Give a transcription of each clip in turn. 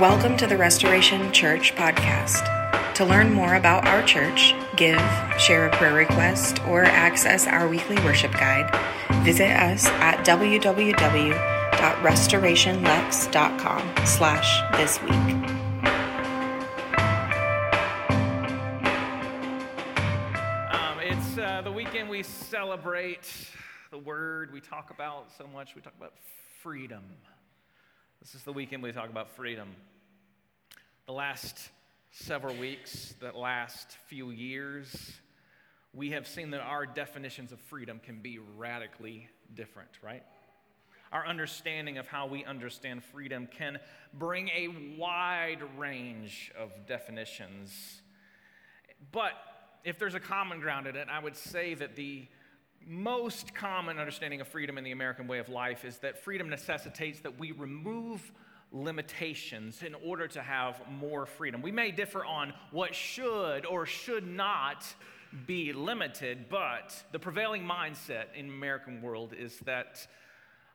Welcome to the Restoration Church podcast. To learn more about our church, give, share a prayer request, or access our weekly worship guide, visit us at www.restorationlex.com slash this week. Um, it's uh, the weekend we celebrate the word we talk about so much. We talk about freedom. This is the weekend we talk about freedom. The last several weeks, the last few years, we have seen that our definitions of freedom can be radically different, right? Our understanding of how we understand freedom can bring a wide range of definitions. But if there's a common ground in it, I would say that the most common understanding of freedom in the American way of life is that freedom necessitates that we remove limitations in order to have more freedom. We may differ on what should or should not be limited, but the prevailing mindset in American world is that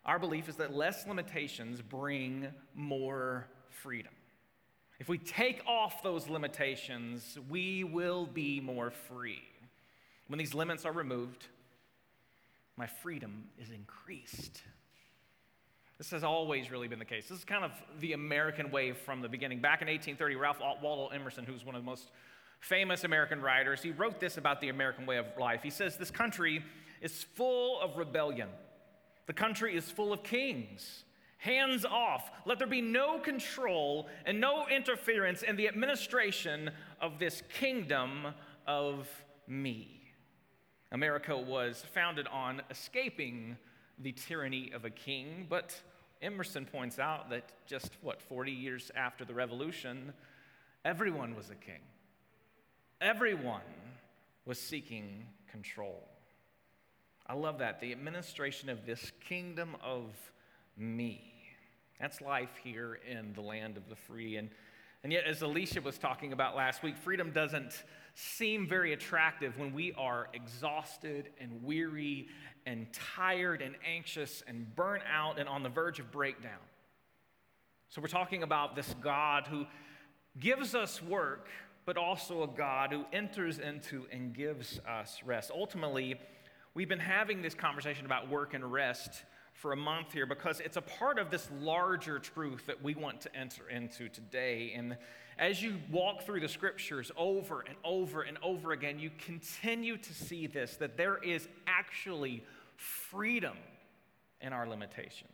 our belief is that less limitations bring more freedom. If we take off those limitations, we will be more free. When these limits are removed, my freedom is increased. This has always really been the case. This is kind of the American way from the beginning. Back in 1830, Ralph Waldo Emerson, who's one of the most famous American writers, he wrote this about the American way of life. He says, This country is full of rebellion, the country is full of kings. Hands off. Let there be no control and no interference in the administration of this kingdom of me. America was founded on escaping the tyranny of a king, but Emerson points out that just what, 40 years after the revolution, everyone was a king. Everyone was seeking control. I love that. The administration of this kingdom of me. That's life here in the land of the free. And, and yet, as Alicia was talking about last week, freedom doesn't seem very attractive when we are exhausted and weary and tired and anxious and burnt out and on the verge of breakdown. So, we're talking about this God who gives us work, but also a God who enters into and gives us rest. Ultimately, we've been having this conversation about work and rest for a month here because it's a part of this larger truth that we want to enter into today. And as you walk through the scriptures over and over and over again, you continue to see this that there is actually freedom in our limitations.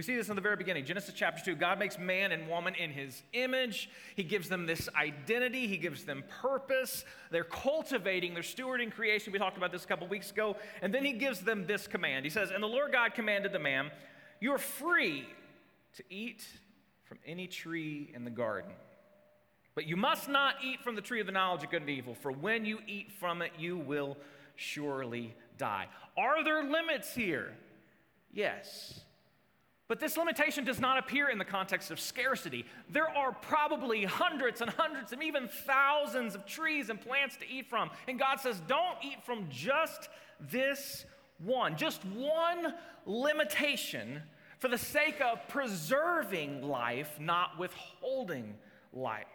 We see this in the very beginning. Genesis chapter 2. God makes man and woman in his image. He gives them this identity, he gives them purpose. They're cultivating, they're stewarding creation. We talked about this a couple weeks ago. And then he gives them this command. He says, And the Lord God commanded the man, You're free to eat from any tree in the garden. But you must not eat from the tree of the knowledge of good and evil, for when you eat from it, you will surely die. Are there limits here? Yes. But this limitation does not appear in the context of scarcity. There are probably hundreds and hundreds and even thousands of trees and plants to eat from. And God says, don't eat from just this one, just one limitation for the sake of preserving life, not withholding life.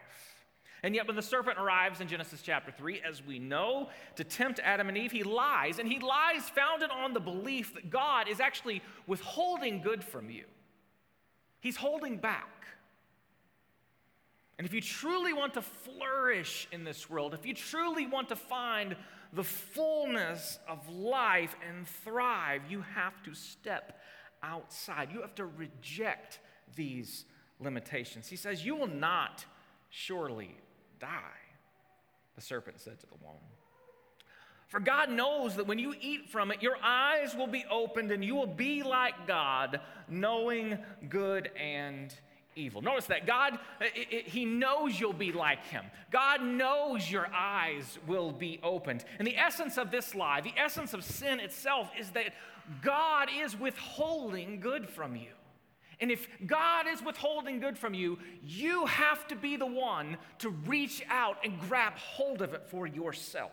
And yet, when the serpent arrives in Genesis chapter 3, as we know, to tempt Adam and Eve, he lies. And he lies founded on the belief that God is actually withholding good from you, he's holding back. And if you truly want to flourish in this world, if you truly want to find the fullness of life and thrive, you have to step outside. You have to reject these limitations. He says, You will not surely die, the serpent said to the woman. For God knows that when you eat from it, your eyes will be opened and you will be like God, knowing good and evil. Notice that God, it, it, He knows you'll be like Him. God knows your eyes will be opened. And the essence of this lie, the essence of sin itself, is that God is withholding good from you. And if God is withholding good from you, you have to be the one to reach out and grab hold of it for yourself.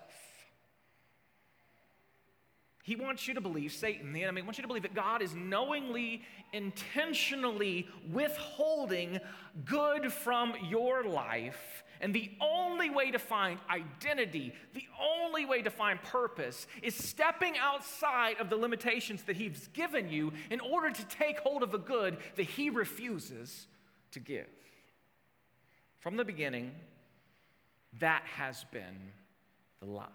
He wants you to believe, Satan, the enemy, wants you to believe that God is knowingly, intentionally withholding good from your life. And the only way to find identity, the only way to find purpose, is stepping outside of the limitations that He's given you in order to take hold of a good that He refuses to give. From the beginning, that has been the lie.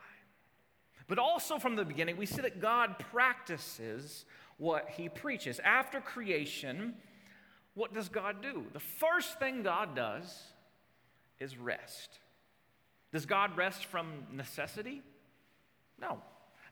But also from the beginning, we see that God practices what he preaches. After creation, what does God do? The first thing God does is rest. Does God rest from necessity? No.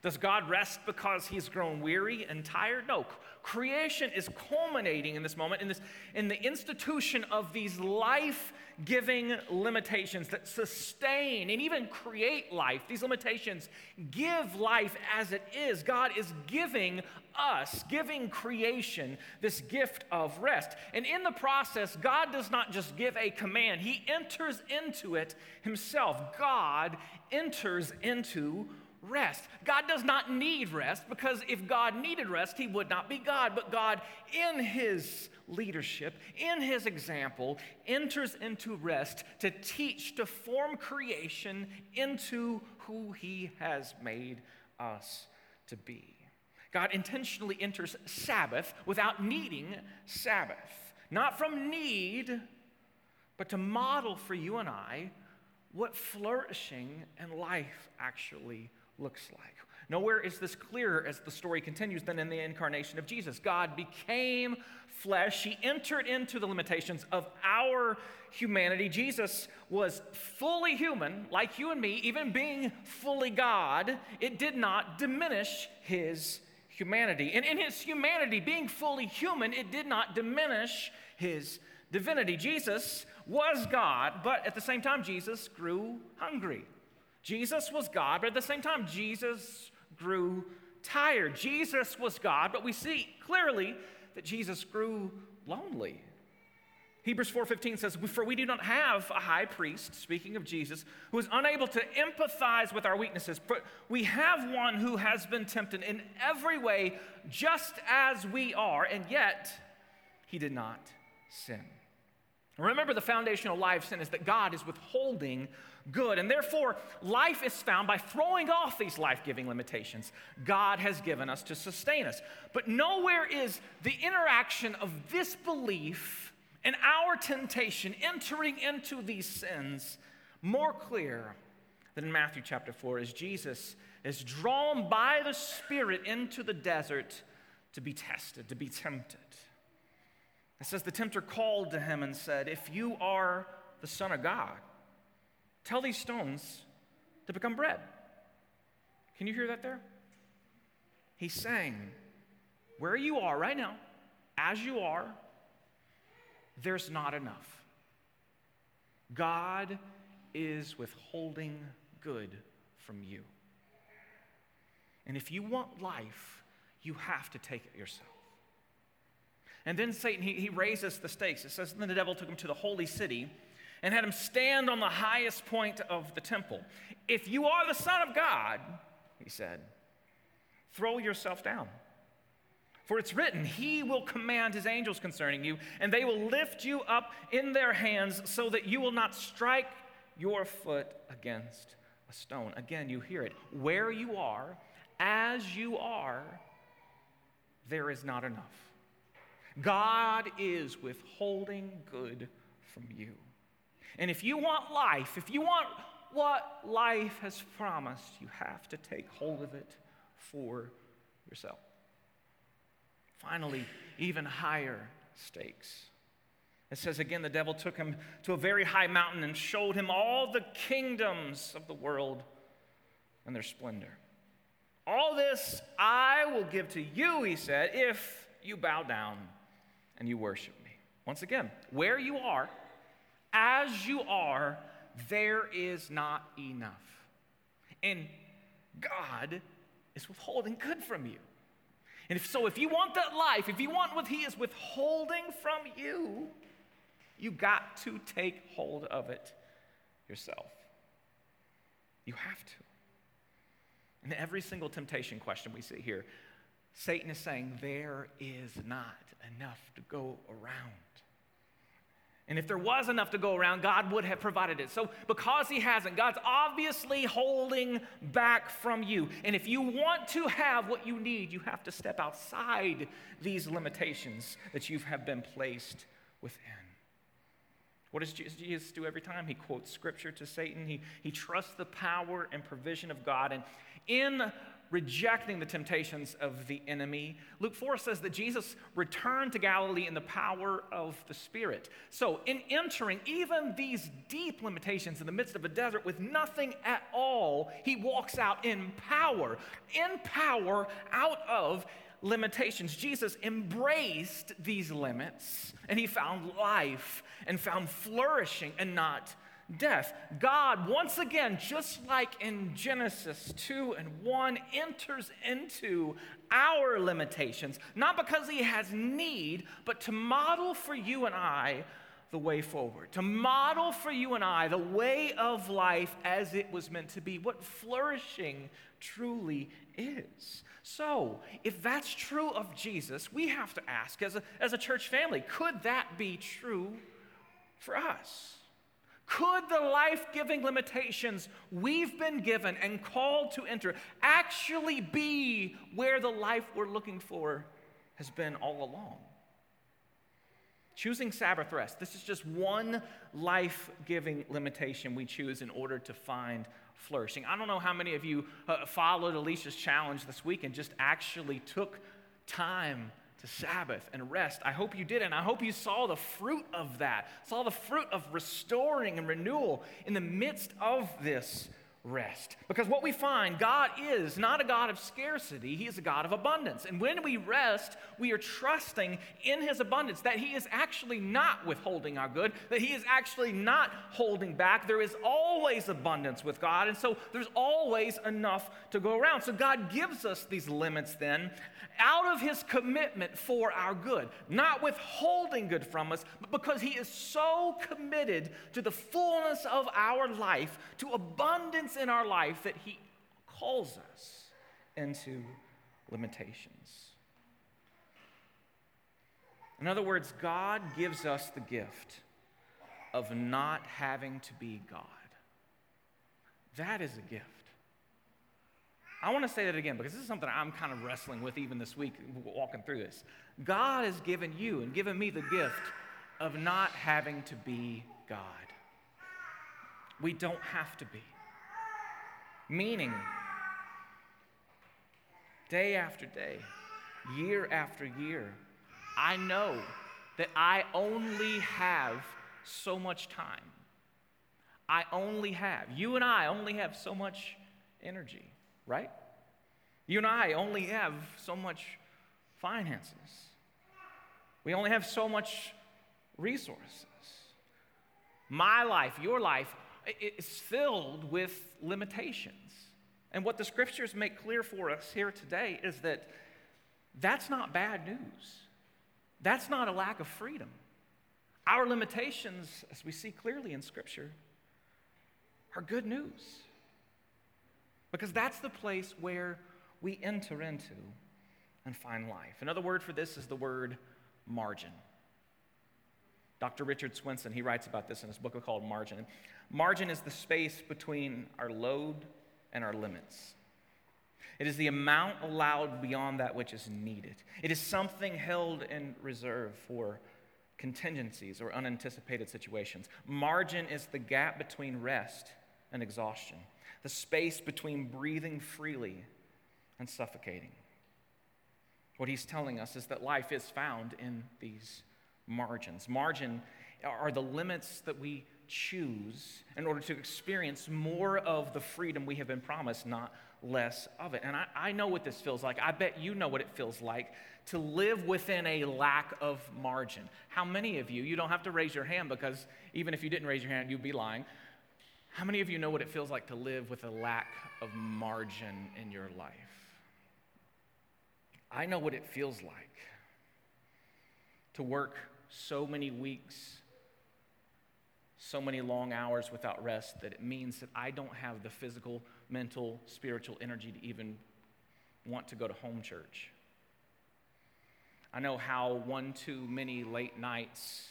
Does God rest because he's grown weary and tired? No. Creation is culminating in this moment in, this, in the institution of these life giving limitations that sustain and even create life. These limitations give life as it is. God is giving us, giving creation, this gift of rest. And in the process, God does not just give a command, He enters into it Himself. God enters into rest. God does not need rest because if God needed rest, he would not be God. But God, in his leadership, in his example, enters into rest to teach, to form creation into who he has made us to be. God intentionally enters Sabbath without needing Sabbath, not from need, but to model for you and I what flourishing and life actually looks like. Nowhere is this clearer as the story continues than in the incarnation of Jesus. God became flesh, He entered into the limitations of our humanity. Jesus was fully human, like you and me, even being fully God. It did not diminish His humanity. And in His humanity, being fully human, it did not diminish His divinity. Jesus was God, but at the same time, Jesus grew hungry. Jesus was God, but at the same time, Jesus grew tired. Jesus was God, but we see clearly that Jesus grew lonely. Hebrews 4:15 says, "For we do not have a high priest, speaking of Jesus, who is unable to empathize with our weaknesses, but we have one who has been tempted in every way just as we are, and yet he did not sin." Remember the foundational lie of sin is that God is withholding good. And therefore, life is found by throwing off these life giving limitations God has given us to sustain us. But nowhere is the interaction of this belief and our temptation entering into these sins more clear than in Matthew chapter 4 as Jesus is drawn by the Spirit into the desert to be tested, to be tempted. It says, The tempter called to him and said, If you are the Son of God, Tell these stones to become bread. Can you hear that there? He's saying, where you are right now, as you are, there's not enough. God is withholding good from you. And if you want life, you have to take it yourself. And then Satan, he, he raises the stakes. It says, Then the devil took him to the holy city and had him stand on the highest point of the temple. If you are the Son of God, he said, throw yourself down. For it's written, He will command His angels concerning you, and they will lift you up in their hands so that you will not strike your foot against a stone. Again, you hear it. Where you are, as you are, there is not enough. God is withholding good from you. And if you want life, if you want what life has promised, you have to take hold of it for yourself. Finally, even higher stakes. It says again, the devil took him to a very high mountain and showed him all the kingdoms of the world and their splendor. All this I will give to you, he said, if you bow down and you worship me. Once again, where you are, as you are, there is not enough. And God is withholding good from you. And if so, if you want that life, if you want what He is withholding from you, you got to take hold of it yourself. You have to. In every single temptation question we see here, Satan is saying, There is not enough to go around. And if there was enough to go around, God would have provided it. So, because He hasn't, God's obviously holding back from you. And if you want to have what you need, you have to step outside these limitations that you have been placed within. What does Jesus do every time? He quotes scripture to Satan. He, he trusts the power and provision of God. And in rejecting the temptations of the enemy. Luke 4 says that Jesus returned to Galilee in the power of the Spirit. So, in entering even these deep limitations in the midst of a desert with nothing at all, he walks out in power, in power out of limitations. Jesus embraced these limits and he found life and found flourishing and not death. God, once again, just like in Genesis 2 and 1, enters into our limitations, not because he has need, but to model for you and I the way forward, to model for you and I the way of life as it was meant to be, what flourishing truly is. So, if that's true of Jesus, we have to ask as a, as a church family could that be true for us? Could the life giving limitations we've been given and called to enter actually be where the life we're looking for has been all along? Choosing Sabbath rest. This is just one life giving limitation we choose in order to find flourishing. I don't know how many of you uh, followed Alicia's challenge this week and just actually took time to Sabbath and rest. I hope you did, and I hope you saw the fruit of that, saw the fruit of restoring and renewal in the midst of this rest. Because what we find, God is not a God of scarcity, He is a God of abundance. And when we rest, we are trusting in His abundance that He is actually not withholding our good, that He is actually not holding back. There is always abundance with God, and so there's always enough to go around. So God gives us these limits then out of His commitment for our good, not withholding good from us, but because He is so committed to the fullness of our life, to abundance in our life that He calls us into limitations. In other words, God gives us the gift of not having to be God. That is a gift. I want to say that again because this is something I'm kind of wrestling with even this week, walking through this. God has given you and given me the gift of not having to be God. We don't have to be. Meaning, day after day, year after year, I know that I only have so much time. I only have, you and I only have so much energy, right? You and I only have so much finances. We only have so much resources. My life, your life, is filled with limitations. And what the scriptures make clear for us here today is that that's not bad news. That's not a lack of freedom. Our limitations, as we see clearly in scripture, are good news. Because that's the place where we enter into and find life. Another word for this is the word margin. Dr. Richard Swenson, he writes about this in his book called Margin. Margin is the space between our load and our limits. It is the amount allowed beyond that which is needed. It is something held in reserve for contingencies or unanticipated situations. Margin is the gap between rest and exhaustion, the space between breathing freely and suffocating. What he's telling us is that life is found in these margins. Margin are the limits that we choose in order to experience more of the freedom we have been promised, not less of it. And I, I, know what this feels like. I bet you know what it feels like to live within a lack of margin. How many of you, you don't have to raise your hand because even if you didn't raise your hand, you'd be lying. How many of you know what it feels like to live with a lack of margin in your life? I know what it feels like to work so many weeks so many long hours without rest that it means that I don't have the physical, mental, spiritual energy to even want to go to home church. I know how one too many late nights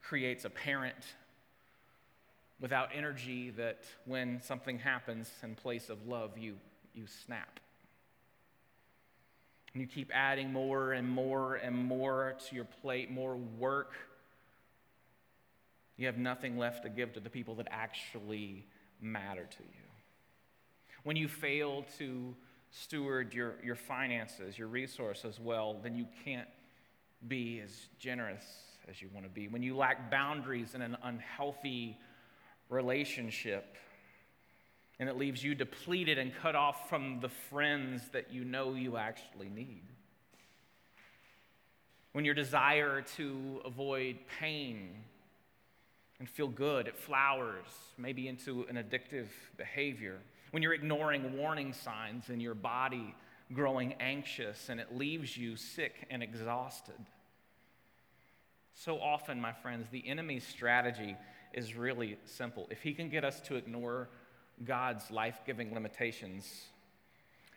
creates a parent without energy that when something happens in place of love, you, you snap. And you keep adding more and more and more to your plate, more work. You have nothing left to give to the people that actually matter to you. When you fail to steward your, your finances, your resources well, then you can't be as generous as you want to be. When you lack boundaries in an unhealthy relationship, and it leaves you depleted and cut off from the friends that you know you actually need. When your desire to avoid pain and feel good, it flowers maybe into an addictive behavior. When you're ignoring warning signs and your body growing anxious and it leaves you sick and exhausted. So often, my friends, the enemy's strategy is really simple. If he can get us to ignore God's life giving limitations,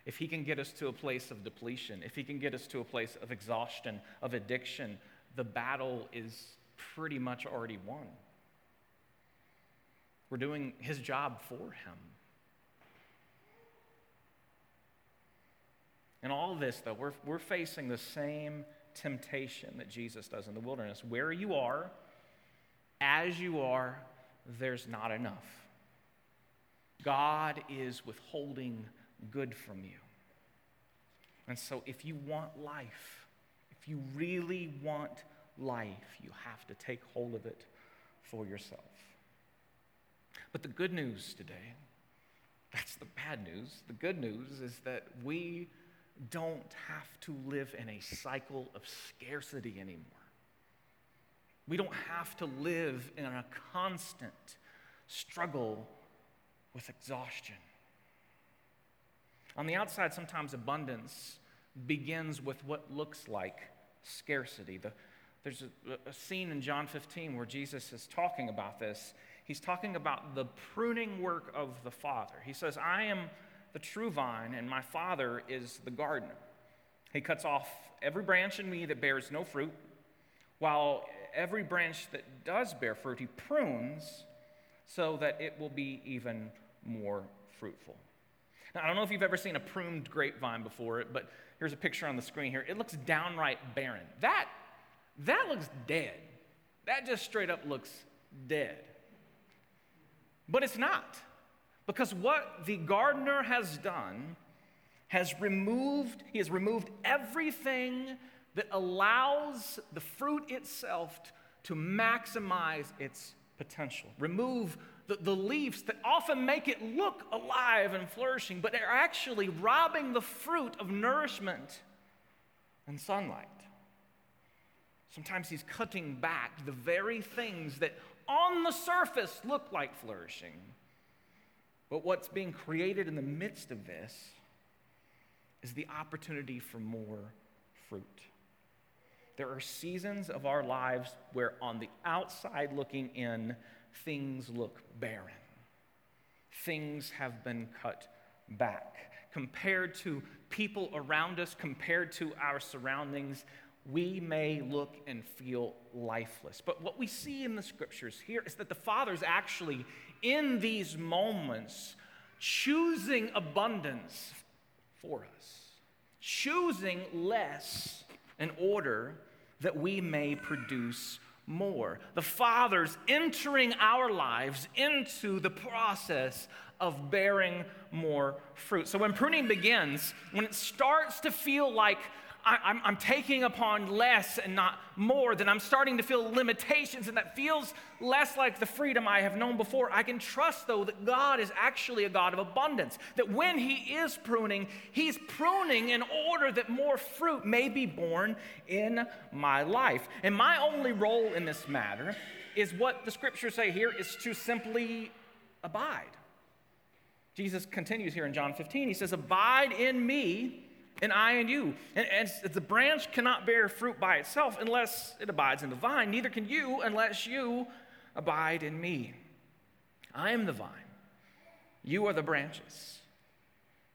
if he can get us to a place of depletion, if he can get us to a place of exhaustion, of addiction, the battle is pretty much already won. We're doing his job for him. In all this, though, we're, we're facing the same temptation that Jesus does in the wilderness. Where you are, as you are, there's not enough. God is withholding good from you. And so, if you want life, if you really want life, you have to take hold of it for yourself. But the good news today, that's the bad news. The good news is that we don't have to live in a cycle of scarcity anymore. We don't have to live in a constant struggle with exhaustion. On the outside, sometimes abundance begins with what looks like scarcity. The, there's a, a scene in John 15 where Jesus is talking about this. He's talking about the pruning work of the Father. He says, I am the true vine, and my Father is the gardener. He cuts off every branch in me that bears no fruit, while every branch that does bear fruit, he prunes so that it will be even more fruitful. Now, I don't know if you've ever seen a pruned grapevine before, but here's a picture on the screen here. It looks downright barren. That, that looks dead. That just straight up looks dead. But it's not, because what the gardener has done has removed, he has removed everything that allows the fruit itself to maximize its potential. Remove the, the leaves that often make it look alive and flourishing, but are actually robbing the fruit of nourishment and sunlight. Sometimes he's cutting back the very things that on the surface look like flourishing. But what's being created in the midst of this is the opportunity for more fruit. There are seasons of our lives where, on the outside looking in, things look barren. Things have been cut back. Compared to people around us, compared to our surroundings, we may look and feel lifeless. But what we see in the scriptures here is that the Father is actually, in these moments, choosing abundance for us, choosing less in order that we may produce more. The Father's entering our lives into the process of bearing more fruit. So when pruning begins, when it starts to feel like I, am taking upon less and not more, then I'm starting to feel limitations, and that feels less like the freedom I have known before. I can trust, though, that God is actually a God of abundance. That when He is pruning, He's pruning in order that more fruit may be born in my life. And my only role in this matter is what the scriptures say here is to simply abide. Jesus continues here in John 15. He says, Abide in me and I in you. And, and the branch cannot bear fruit by itself unless it abides in the vine. Neither can you unless you abide in me. I am the vine, you are the branches.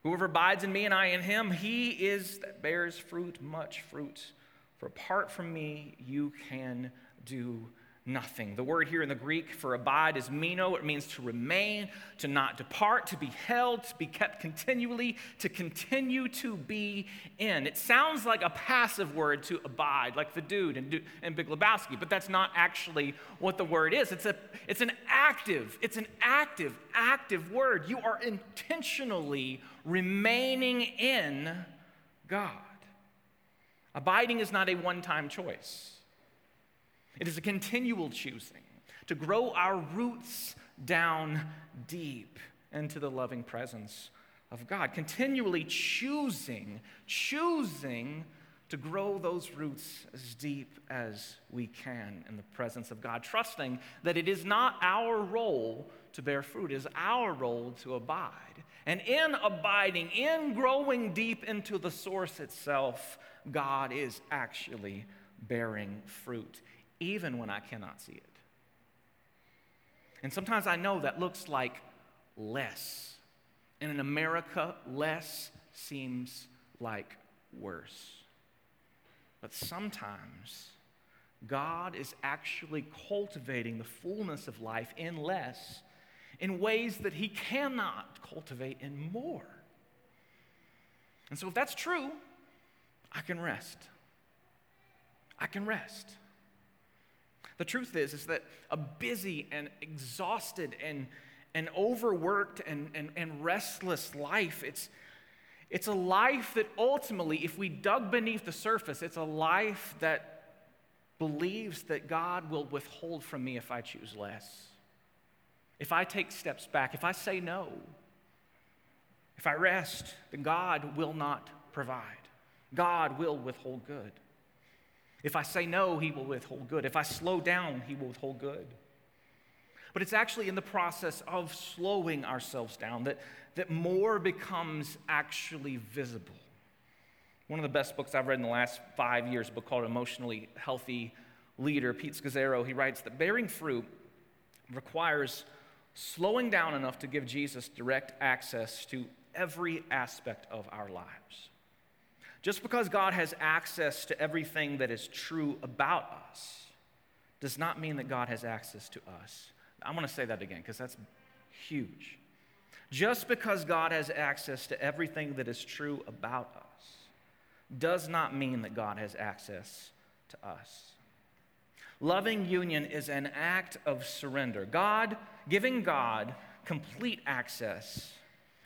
Whoever abides in me and I in him, he is that bears fruit, much fruit. For apart from me, you can do nothing. The word here in the Greek for abide is meno. It means to remain, to not depart, to be held, to be kept continually, to continue to be in. It sounds like a passive word to abide, like the dude in, in Big Lebowski, but that's not actually what the word is. It's, a, it's an active, it's an active, active word. You are intentionally remaining in God. Abiding is not a one time choice. It is a continual choosing to grow our roots down deep into the loving presence of God. Continually choosing, choosing to grow those roots as deep as we can in the presence of God, trusting that it is not our role to bear fruit, it is our role to abide. And in abiding, in growing deep into the source itself, God is actually bearing fruit even when I cannot see it. And sometimes I know that looks like less. And in America, less seems like worse. But sometimes God is actually cultivating the fullness of life in less in ways that He cannot cultivate in more. And so, if that's true, I can rest. I can rest. The truth is, is that a busy and exhausted and, and overworked and, and, and restless life, it's, it's a life that ultimately, if we dug beneath the surface, it's a life that believes that God will withhold from me if I choose less. If I take steps back, if I say no, if I rest, then God will not provide. God will withhold good. If I say no, he will withhold good. If I slow down, he will withhold good. But it's actually in the process of slowing ourselves down that, that more becomes actually visible. One of the best books I've read in the last five years, a book called Emotionally Healthy Leader, Pete Scazzero, he writes that bearing fruit requires slowing down enough to give Jesus direct access to every aspect of our lives. Just because God has access to everything that is true about us does not mean that God has access to us. I want to say that again because that's huge. Just because God has access to everything that is true about us does not mean that God has access to us. Loving union is an act of surrender. God, giving God complete access,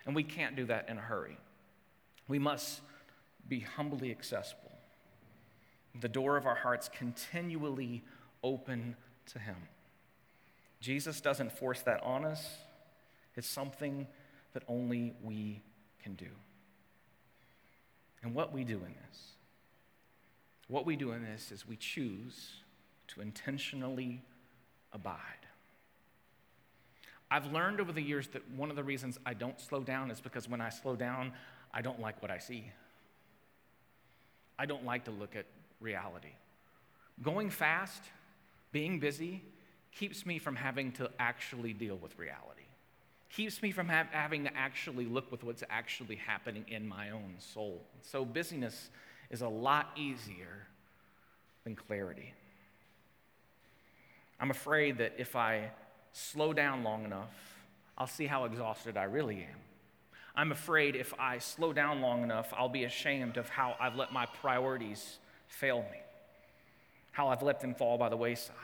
and we can't do that in a hurry. We must be humbly accessible. The door of our hearts continually open to Him. Jesus doesn't force that on us, it's something that only we can do. And what we do in this, what we do in this is we choose to intentionally abide. I've learned over the years that one of the reasons I don't slow down is because when I slow down, I don't like what I see. I don't like to look at reality. Going fast, being busy, keeps me from having to actually deal with reality. Keeps me from ha- having to actually look with what's actually happening in my own soul. So, busyness is a lot easier than clarity. I'm afraid that if I slow down long enough, I'll see how exhausted I really am. I'm afraid if I slow down long enough, I'll be ashamed of how I've let my priorities fail me, how I've let them fall by the wayside.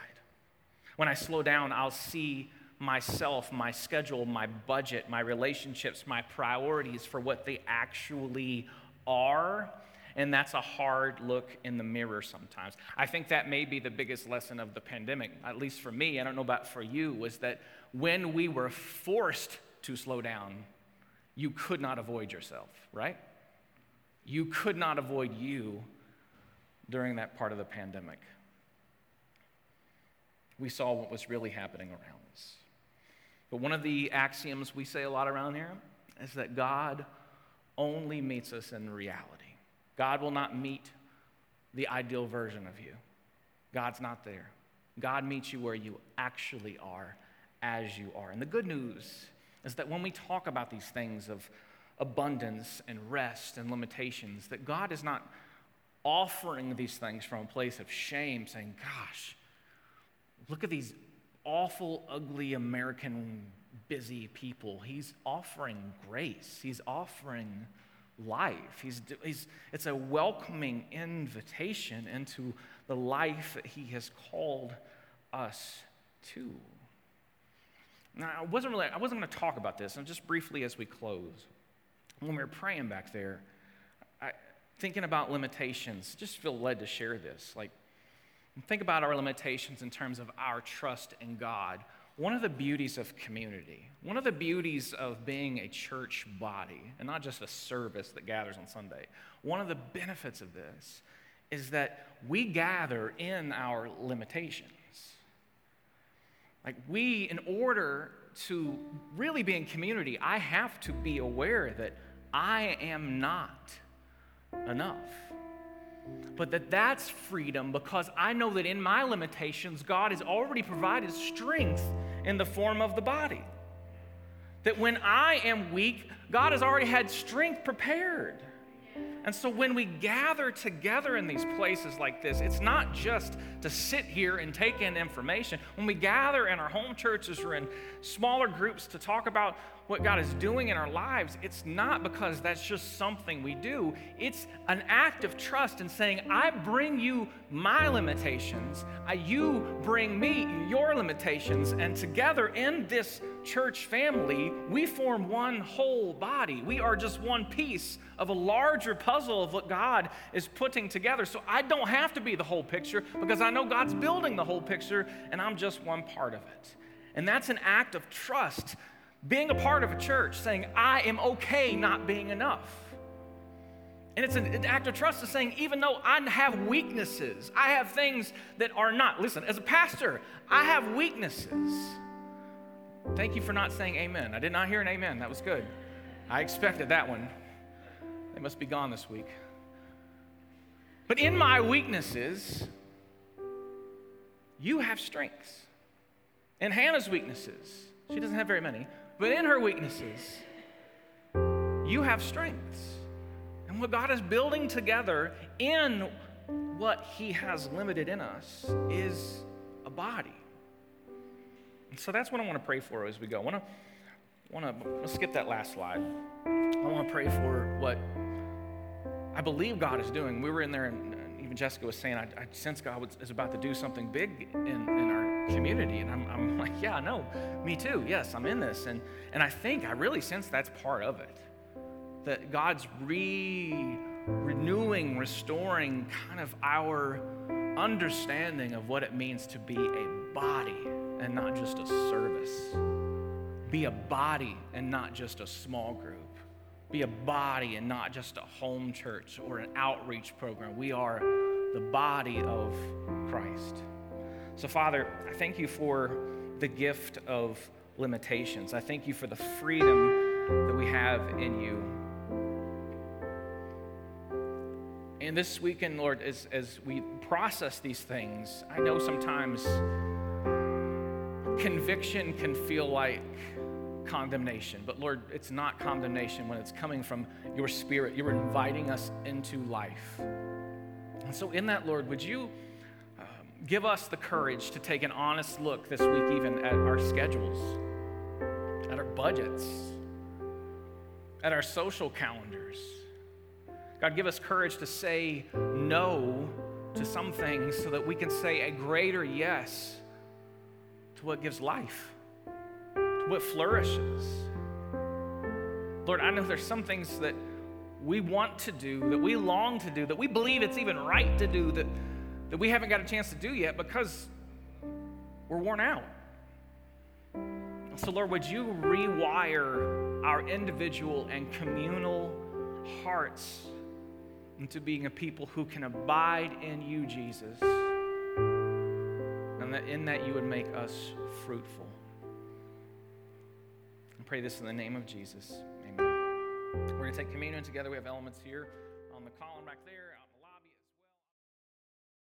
When I slow down, I'll see myself, my schedule, my budget, my relationships, my priorities for what they actually are. And that's a hard look in the mirror sometimes. I think that may be the biggest lesson of the pandemic, at least for me, I don't know about for you, was that when we were forced to slow down, you could not avoid yourself, right? You could not avoid you during that part of the pandemic. We saw what was really happening around us. But one of the axioms we say a lot around here is that God only meets us in reality. God will not meet the ideal version of you. God's not there. God meets you where you actually are, as you are. And the good news is that when we talk about these things of abundance and rest and limitations, that God is not offering these things from a place of shame, saying, Gosh, look at these awful, ugly American busy people. He's offering grace, He's offering life. He's, he's, it's a welcoming invitation into the life that He has called us to. Now, I wasn't really, I wasn't going to talk about this, and just briefly as we close, when we were praying back there, I, thinking about limitations, just feel led to share this. Like, think about our limitations in terms of our trust in God. One of the beauties of community, one of the beauties of being a church body, and not just a service that gathers on Sunday, one of the benefits of this is that we gather in our limitations. Like, we, in order to really be in community, I have to be aware that I am not enough. But that that's freedom because I know that in my limitations, God has already provided strength in the form of the body. That when I am weak, God has already had strength prepared. And so when we gather together in these places like this, it's not just to sit here and take in information. When we gather in our home churches or in smaller groups to talk about what God is doing in our lives, it's not because that's just something we do. It's an act of trust in saying, I bring you my limitations, you bring me your limitations, and together in this church family, we form one whole body. We are just one piece of a larger puzzle of what God is putting together. So I don't have to be the whole picture because I know God's building the whole picture, and I'm just one part of it. And that's an act of trust being a part of a church, saying, I am okay not being enough. And it's an act of trust of saying, even though I have weaknesses, I have things that are not. Listen, as a pastor, I have weaknesses. Thank you for not saying amen. I did not hear an amen. That was good. I expected that one. They must be gone this week. But in my weaknesses, you have strengths. In Hannah's weaknesses, she doesn't have very many, but in her weaknesses, you have strengths. And what God is building together in what He has limited in us is a body. And so that's what I want to pray for as we go. I want to, want to let's skip that last slide. I want to pray for what I believe God is doing. We were in there, and even Jessica was saying, I, I sense God is about to do something big in, in our community. And I'm, I'm like, yeah, no, me too. Yes, I'm in this. And, and I think, I really sense that's part of it. That God's re renewing, restoring kind of our understanding of what it means to be a body and not just a service. Be a body and not just a small group. Be a body and not just a home church or an outreach program. We are the body of Christ. So, Father, I thank you for the gift of limitations. I thank you for the freedom that we have in you. And this weekend, Lord, as, as we process these things, I know sometimes conviction can feel like condemnation. But Lord, it's not condemnation when it's coming from your spirit. You're inviting us into life. And so, in that, Lord, would you um, give us the courage to take an honest look this week, even at our schedules, at our budgets, at our social calendars. God, give us courage to say no to some things so that we can say a greater yes to what gives life, to what flourishes. Lord, I know there's some things that we want to do, that we long to do, that we believe it's even right to do, that that we haven't got a chance to do yet because we're worn out. So, Lord, would you rewire our individual and communal hearts into being a people who can abide in you, Jesus, and that in that you would make us fruitful? I pray this in the name of Jesus. We're going to take communion together. We have elements here on the column back there.